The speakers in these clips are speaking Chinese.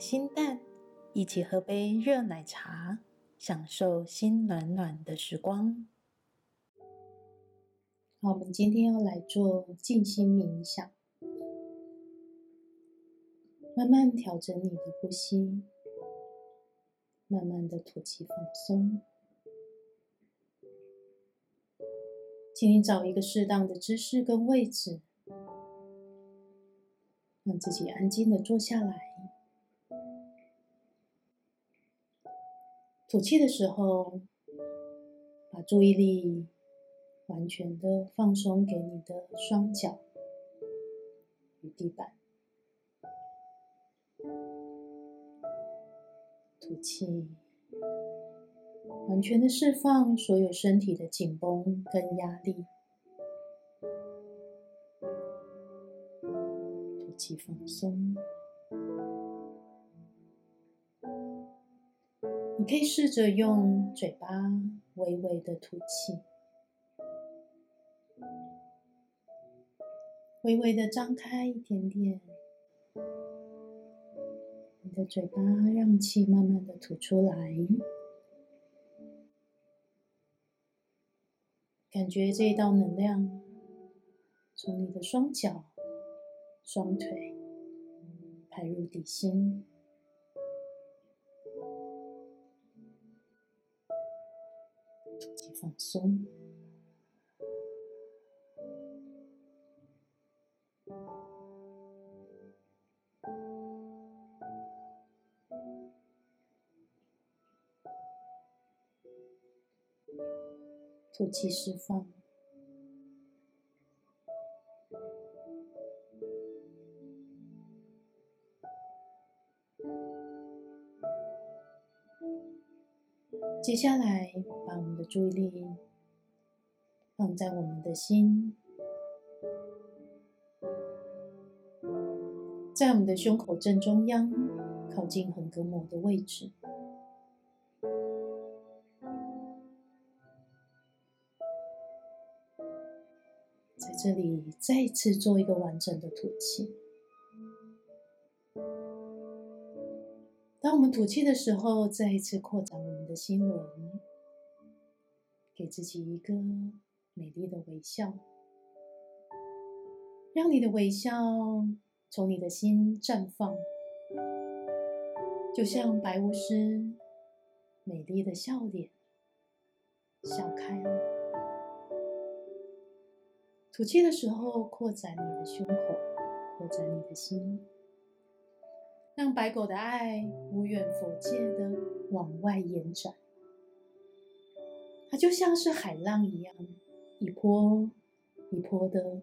心淡，一起喝杯热奶茶，享受心暖暖的时光。好，我们今天要来做静心冥想，慢慢调整你的呼吸，慢慢的吐气放松。请你找一个适当的姿势跟位置。让自己安静的坐下来，吐气的时候，把注意力完全的放松给你的双脚与地板。吐气，完全的释放所有身体的紧绷跟压力。放松，你可以试着用嘴巴微微的吐气，微微的张开一点点，你的嘴巴让气慢慢的吐出来，感觉这一道能量从你的双脚。双腿排入底心，放松，吐气释放。接下来，把我们的注意力放在我们的心，在我们的胸口正中央，靠近横膈膜的位置，在这里再一次做一个完整的吐气。当我们吐气的时候，再一次扩展我们的心轮，给自己一个美丽的微笑，让你的微笑从你的心绽放，就像白巫师美丽的笑脸，笑开了。吐气的时候，扩展你的胸口，扩展你的心。让白狗的爱无远弗届的往外延展，它就像是海浪一样，一波一波的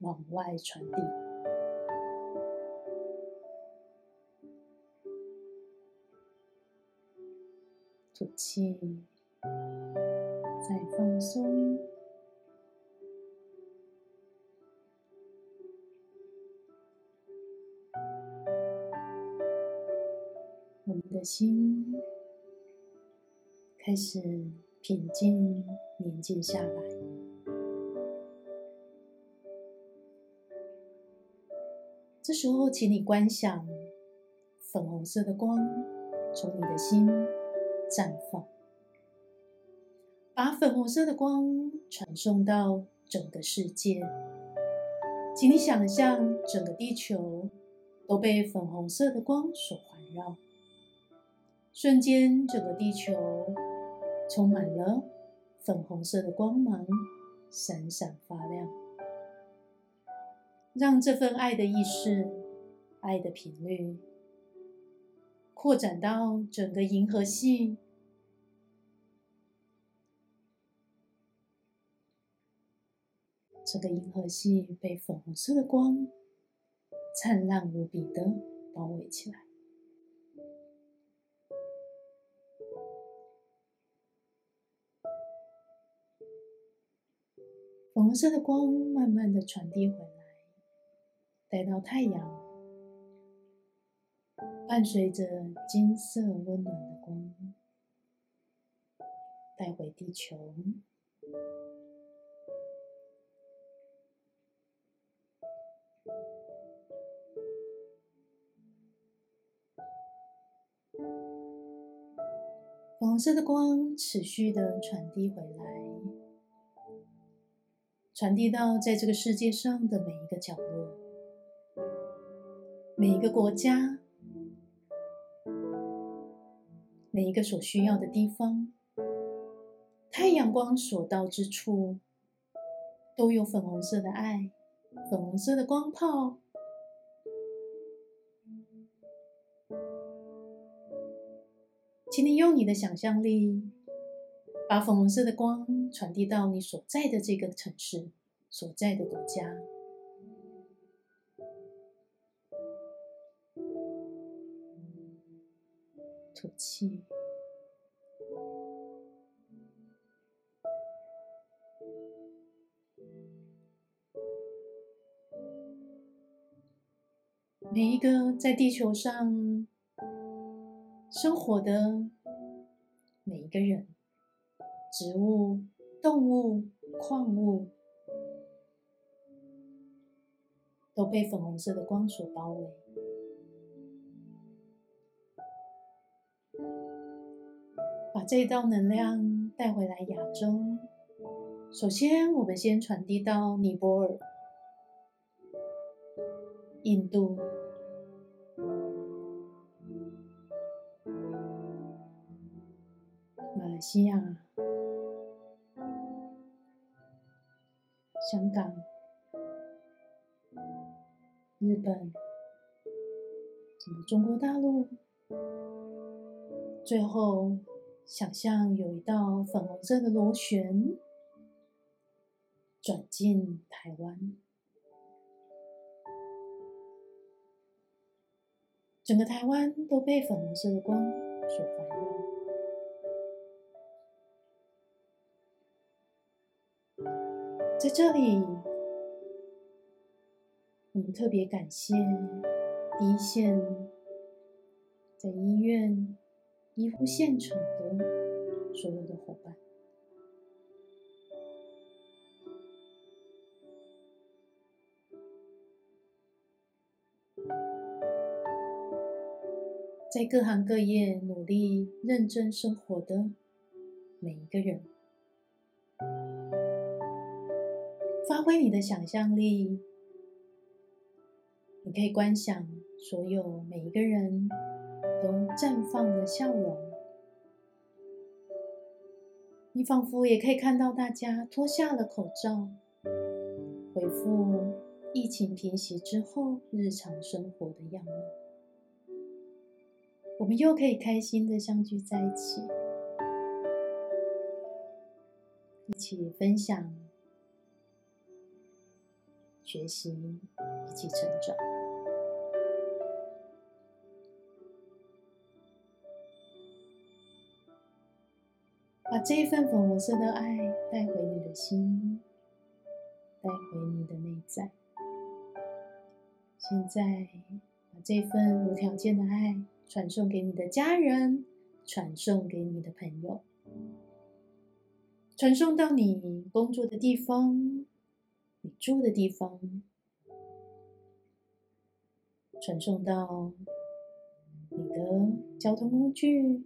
往外传递。吐气，再放松。我的心开始平静、宁静下来。这时候，请你观想粉红色的光从你的心绽放，把粉红色的光传送到整个世界。请你想象整个地球都被粉红色的光所环绕。瞬间，整个地球充满了粉红色的光芒，闪闪发亮。让这份爱的意识、爱的频率扩展到整个银河系。整个银河系被粉红色的光灿烂无比的包围起来。粉红色的光慢慢的传递回来，带到太阳。伴随着金色温暖的光带回地球。粉红色的光持续的传递回来。传递到在这个世界上的每一个角落，每一个国家，每一个所需要的地方，太阳光所到之处，都有粉红色的爱，粉红色的光泡。请你用你的想象力，把粉红色的光传递到你所在的这个城市、所在的国家。吐气。每一个在地球上生活的每一个人，植物、动物、矿物，都被粉红色的光所包围。把这一道能量带回来亚洲。首先，我们先传递到尼泊尔、印度。马来西亚、香港、日本，整个中国大陆，最后想象有一道粉红色的螺旋转进台湾，整个台湾都被粉红色的光所环绕。在这里，我们特别感谢第一线在医院医护现场的所有的伙伴。在各行各业努力认真生活的每一个人。发挥你的想象力，你可以观想所有每一个人都绽放的笑容。你仿佛也可以看到大家脱下了口罩，恢复疫情平息之后日常生活的样貌。我们又可以开心的相聚在一起，一起分享。学习，一起成长。把这一份粉红色的爱带回你的心，带回你的内在。现在，把这份无条件的爱传送给你的家人，传送给你的朋友，传送到你工作的地方。你住的地方，传送到你的交通工具，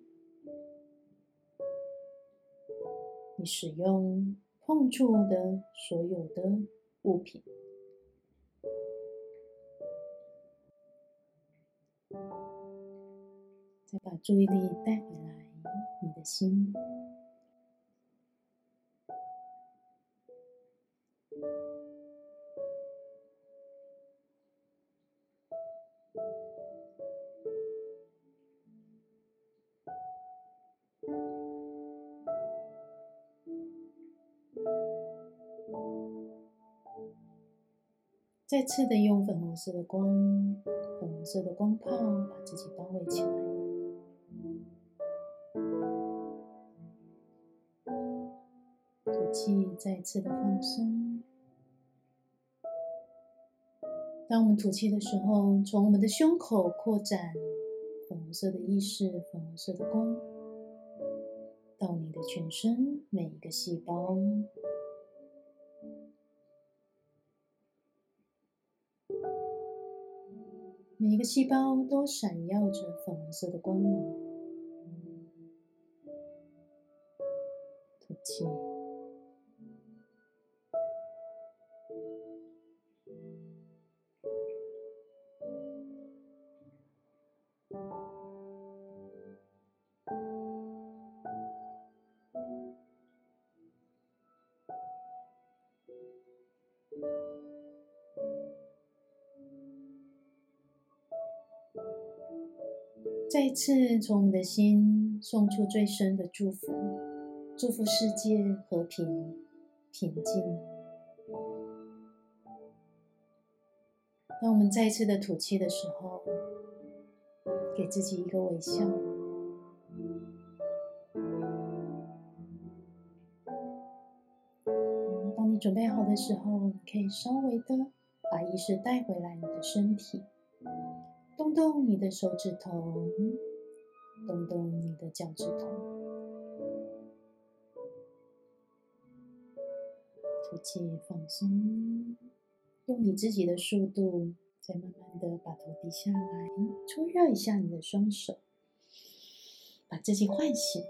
你使用碰触的所有的物品，再把注意力带回来，你的心。再次的用粉红色的光，粉红色的光泡把自己包围起来。吐气，再次的放松。当我们吐气的时候，从我们的胸口扩展粉红色的意识，粉红色的光，到你的全身每一个细胞。每一个细胞都闪耀着粉红色的光芒，吐气。再一次从我们的心送出最深的祝福，祝福世界和平、平静。当我们再一次的吐气的时候，给自己一个微笑。当你准备好的时候，可以稍微的把意识带回来你的身体。动你的手指头，动动你的脚趾头，吐气放松，用你自己的速度，再慢慢的把头低下来，搓热一下你的双手，把自己唤醒，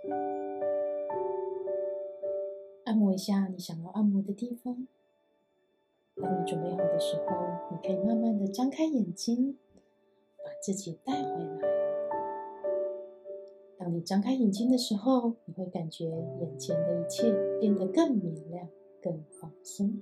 按摩一下你想要按摩的地方。当你准备好的时候，你可以慢慢的张开眼睛。自己带回来。当你张开眼睛的时候，你会感觉眼前的一切变得更明亮、更放松。